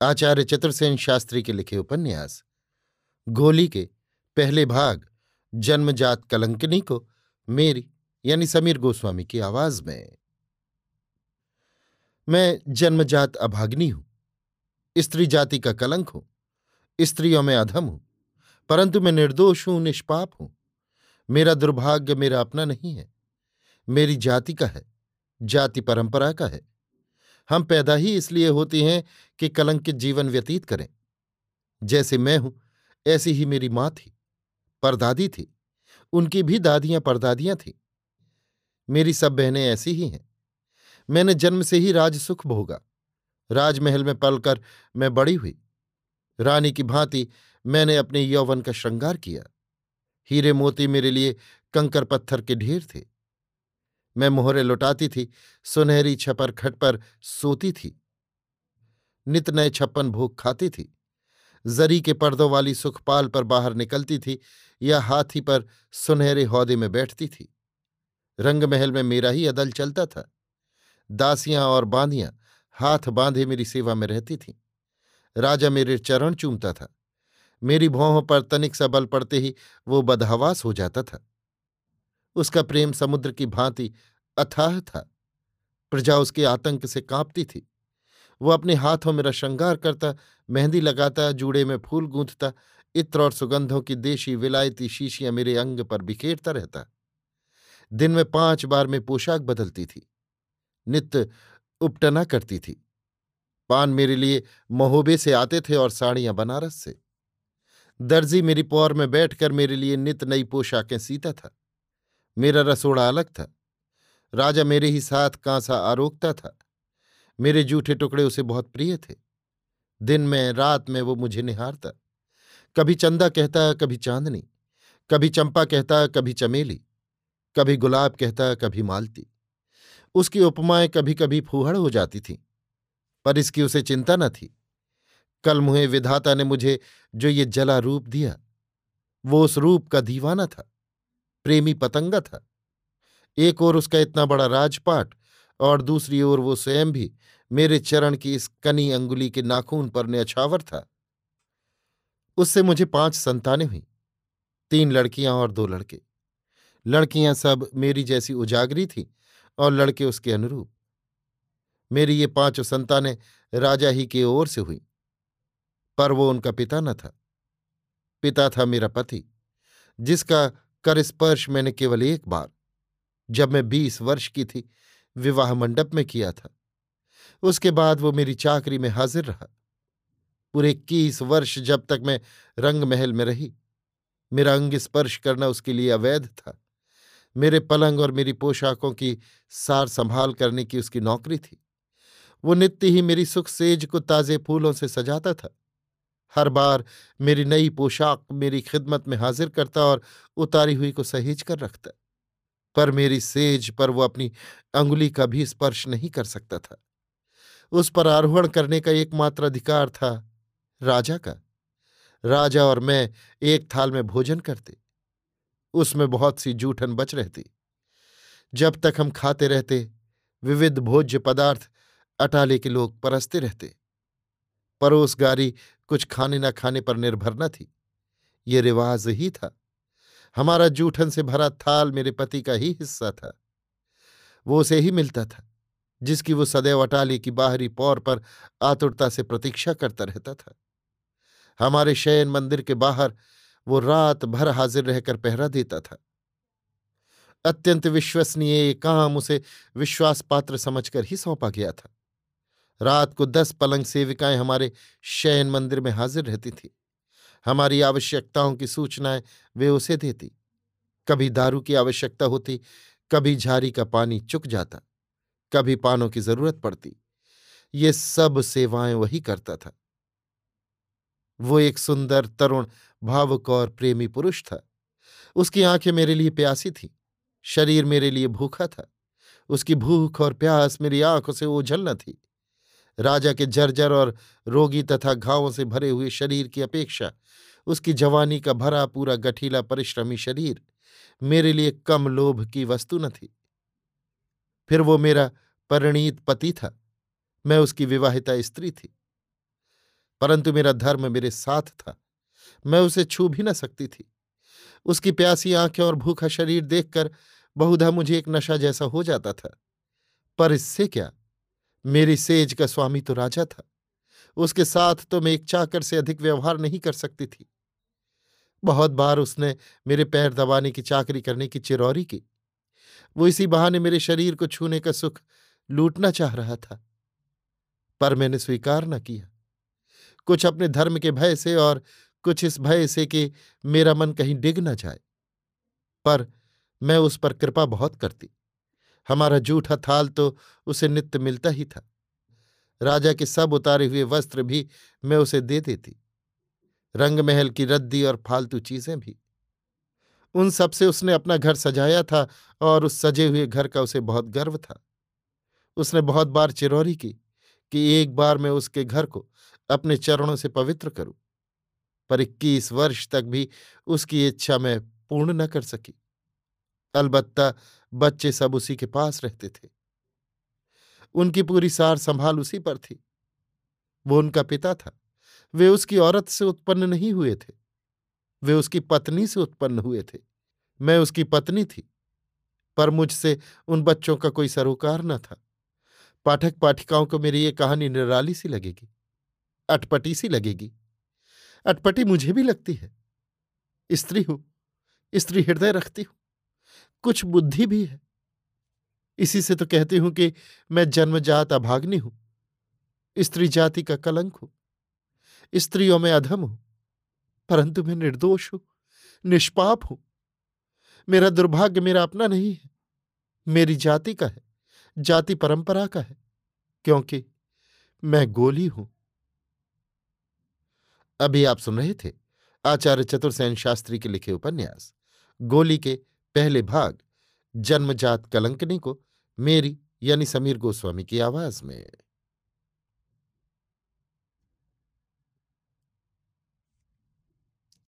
आचार्य चतुर्सेन शास्त्री के लिखे उपन्यास। गोली के पहले भाग, जन्मजात कलंकनी को मेरी, यानी समीर गोस्वामी की आवाज़ में। मैं जन्मजात अभाग्नि हूँ, स्त्री जाति का कलंक हूँ, स्त्रियों में अधम हूँ, परंतु मैं निर्दोष हूँ, निष्पाप हूँ। मेरा दुर्भाग्य मेरा अपना नहीं है, मेरी जाति का है, जाति परंपरा का है। हम पैदा ही इसलिए होती हैं कि कलंकित जीवन व्यतीत करें। जैसे मैं हूँ, ऐसी ही मेरी माँ थी, परदादी थी, उनकी भी दादियाँ परदादियाँ थीं। मेरी सब बहनें ऐसी ही हैं। मैंने जन्म से ही राजसुख भोगा। राजमहल में पलकर मैं बड़ी हुई। रानी की भांति मैंने अपने यौवन का श्रृंगार किया। हीरे मोती मेरे लिए कंकर पत्थर के ढेर थे। मैं मोहरे लुटाती थी, सुनहरी छपर खट पर सोती थी। नित नए छप्पन भोग खाती थी। जरी के पर्दों वाली सुखपाल पर बाहर निकलती थी या हाथी पर सुनहरे हौदे में बैठती थी। रंगमहल में मेरा ही अदल चलता था। दासियाँ और बांधियाँ हाथ बांधे मेरी सेवा में रहती थीं। राजा मेरे चरण चूमता था। मेरी भौहों पर तनिक सा बल पड़ते ही वो बदहवास हो जाता था। उसका प्रेम समुद्र की भांति अथाह था। प्रजा उसके आतंक से कांपती थी। वो अपने हाथों मेरा श्रृंगार करता, मेहंदी लगाता, जूड़े में फूल गूंथता, इत्र और सुगंधों की देशी विलायती शीशियाँ मेरे अंग पर बिखेरता रहता। दिन में पाँच बार में पोशाक बदलती थी। नित्य उपटना करती थी। पान मेरे लिए महोबे से आते थे और साड़ियाँ बनारस से। दर्जी मेरी पौर में बैठकर मेरे लिए नित नई पोशाकें सीता था। मेरा रसोड़ा अलग था। राजा मेरे ही साथ कांसा आरोकता था। मेरे जूठे टुकड़े उसे बहुत प्रिय थे। दिन में, रात में वो मुझे निहारता। कभी चंदा कहता, कभी चांदनी। कभी चंपा कहता, कभी चमेली। कभी गुलाब कहता, कभी मालती। उसकी उपमाएँ कभी कभी फूहड़ हो जाती थीं, पर इसकी उसे चिंता न थी। कल मुहे विधाता ने मुझे जो ये जला रूप दिया, वो उस रूप का दीवाना था, प्रेमी पतंगा था। एक ओर उसका इतना बड़ा राजपाट और दूसरी ओर वो स्वयं भी मेरे चरण की इस कनी अंगुली के नाखून पर न्यछावर था। उससे मुझे पाँच संतानें हुई, तीन लड़कियाँ और दो लड़के। लड़कियाँ सब मेरी जैसी उजागरी थीं और लड़के उसके अनुरूप। मेरी ये पाँचों संतानें राजा ही की ओर से हुई, पर वो उनका पिता न था। पिता था मेरा पति, जिसका कर स्पर्श मैंने केवल एक बार जब मैं बीस वर्ष की थी, विवाह मंडप में किया था। उसके बाद वो मेरी चाकरी में हाजिर रहा। पूरे इक्कीस वर्ष जब तक मैं रंग महल में रही, मेरा अंग स्पर्श करना उसके लिए अवैध था। मेरे पलंग और मेरी पोशाकों की सार संभाल करने की उसकी नौकरी थी। वो नित्य ही मेरी सुख सेज को ताजे फूलों से सजाता था। हर बार मेरी नई पोशाक मेरी खिदमत में हाजिर करता और उतारी हुई को सहेज कर रखता। पर मेरी सेज पर वो अपनी अंगुली का भी स्पर्श नहीं कर सकता था। उस पर आरोहण करने का एकमात्र अधिकार था राजा का। राजा और मैं एक थाल में भोजन करते। उसमें बहुत सी जूठन बच रहती। जब तक हम खाते रहते, विविध भोज्य पदार्थ अटाले के लोग परसते रहते। परोसगारी कुछ खाने न खाने पर निर्भर न थी। ये रिवाज ही था। हमारा जूठन से भरा थाल मेरे पति का ही हिस्सा था। वो उसे ही मिलता था, जिसकी वो सदैव अटाली की बाहरी पौर पर आतुरता से प्रतीक्षा करता रहता था। हमारे शयन मंदिर के बाहर वो रात भर हाजिर रहकर पहरा देता था। अत्यंत विश्वसनीय काम उसे विश्वास पात्र समझकर ही सौंपा गया था। रात को दस पलंग सेविकाएँ हमारे शयन मंदिर में हाजिर रहती थी। हमारी आवश्यकताओं की सूचनाएँ वे उसे देती। कभी दारू की आवश्यकता होती, कभी झारी का पानी चुक जाता, कभी पानों की ज़रूरत पड़ती। ये सब सेवाएँ वही करता था। वो एक सुंदर, तरुण, भावुक और प्रेमी पुरुष था। उसकी आँखें मेरे लिए प्यासी थीं, शरीर मेरे लिए भूखा था। उसकी भूख और प्यास मेरी आँखों से ओझल न थी। राजा के जर्जर और रोगी तथा घावों से भरे हुए शरीर की अपेक्षा, उसकी जवानी का भरा पूरा गठीला परिश्रमी शरीर मेरे लिए कम लोभ की वस्तु न थी। फिर वो मेरा परिणीत पति था, मैं उसकी विवाहिता स्त्री थी। परंतु मेरा धर्म मेरे साथ था, मैं उसे छू भी न सकती थी। उसकी प्यासी आँखें और भूखा शरीर देखकर बहुधा मुझे एक नशा जैसा हो जाता था। पर इससे क्या? मेरी सेज का स्वामी तो राजा था। उसके साथ तो मैं एक चाकर से अधिक व्यवहार नहीं कर सकती थी। बहुत बार उसने मेरे पैर दबाने की चाकरी करने की चिरौरी की। वो इसी बहाने मेरे शरीर को छूने का सुख लूटना चाह रहा था। पर मैंने स्वीकार न किया। कुछ अपने धर्म के भय से और कुछ इस भय से कि मेरा मन कहीं डिग न जाए। पर मैं उस पर कृपा बहुत करती। हमारा जूठा थाल तो उसे नित्य मिलता ही था। राजा के सब उतारे हुए वस्त्र भी मैं उसे दे देती। रंगमहल की रद्दी और फालतू चीज़ें भी। उन सबसे उसने अपना घर सजाया था और उस सजे हुए घर का उसे बहुत गर्व था। उसने बहुत बार चिरौरी की कि एक बार मैं उसके घर को अपने चरणों से पवित्र करूँ, पर इक्कीस वर्ष तक भी उसकी इच्छा मैं पूर्ण न कर सकी। अलबत्ता बच्चे सब उसी के पास रहते थे। उनकी पूरी सार संभाल उसी पर थी। वो उनका पिता था। वे उसकी औरत से उत्पन्न नहीं हुए थे। वे उसकी पत्नी से उत्पन्न हुए थे। मैं उसकी पत्नी थी। पर मुझसे उन बच्चों का कोई सरोकार न था। पाठक पाठिकाओं को मेरी ये कहानी निराली सी लगेगी। अटपटी सी लगेगी। अटपटी मुझे भी लगती है। स्त्री हूँ। स्त्री हृदय रखती हूँ। कुछ बुद्धि भी है। इसी से तो कहती हूँ कि मैं जन्मजात अभाग्नि हूँ। स्त्री जाति का कलंक हूँ। स्त्रियों में अधम हूँ। परंतु मैं निर्दोष हूँ, निष्पाप हूँ। मेरा दुर्भाग्य मेरा अपना नहीं है। मेरी जाति का है, जाति परंपरा का है, क्योंकि मैं गोली हूँ। अभी आप सुन रहे थे आचार्य चतुर्सेन शास्त्री के लिखे उपन्यास, गोली के पहले भाग जन्मजात कलंकनी को मेरी यानी समीर गोस्वामी की आवाज़ में।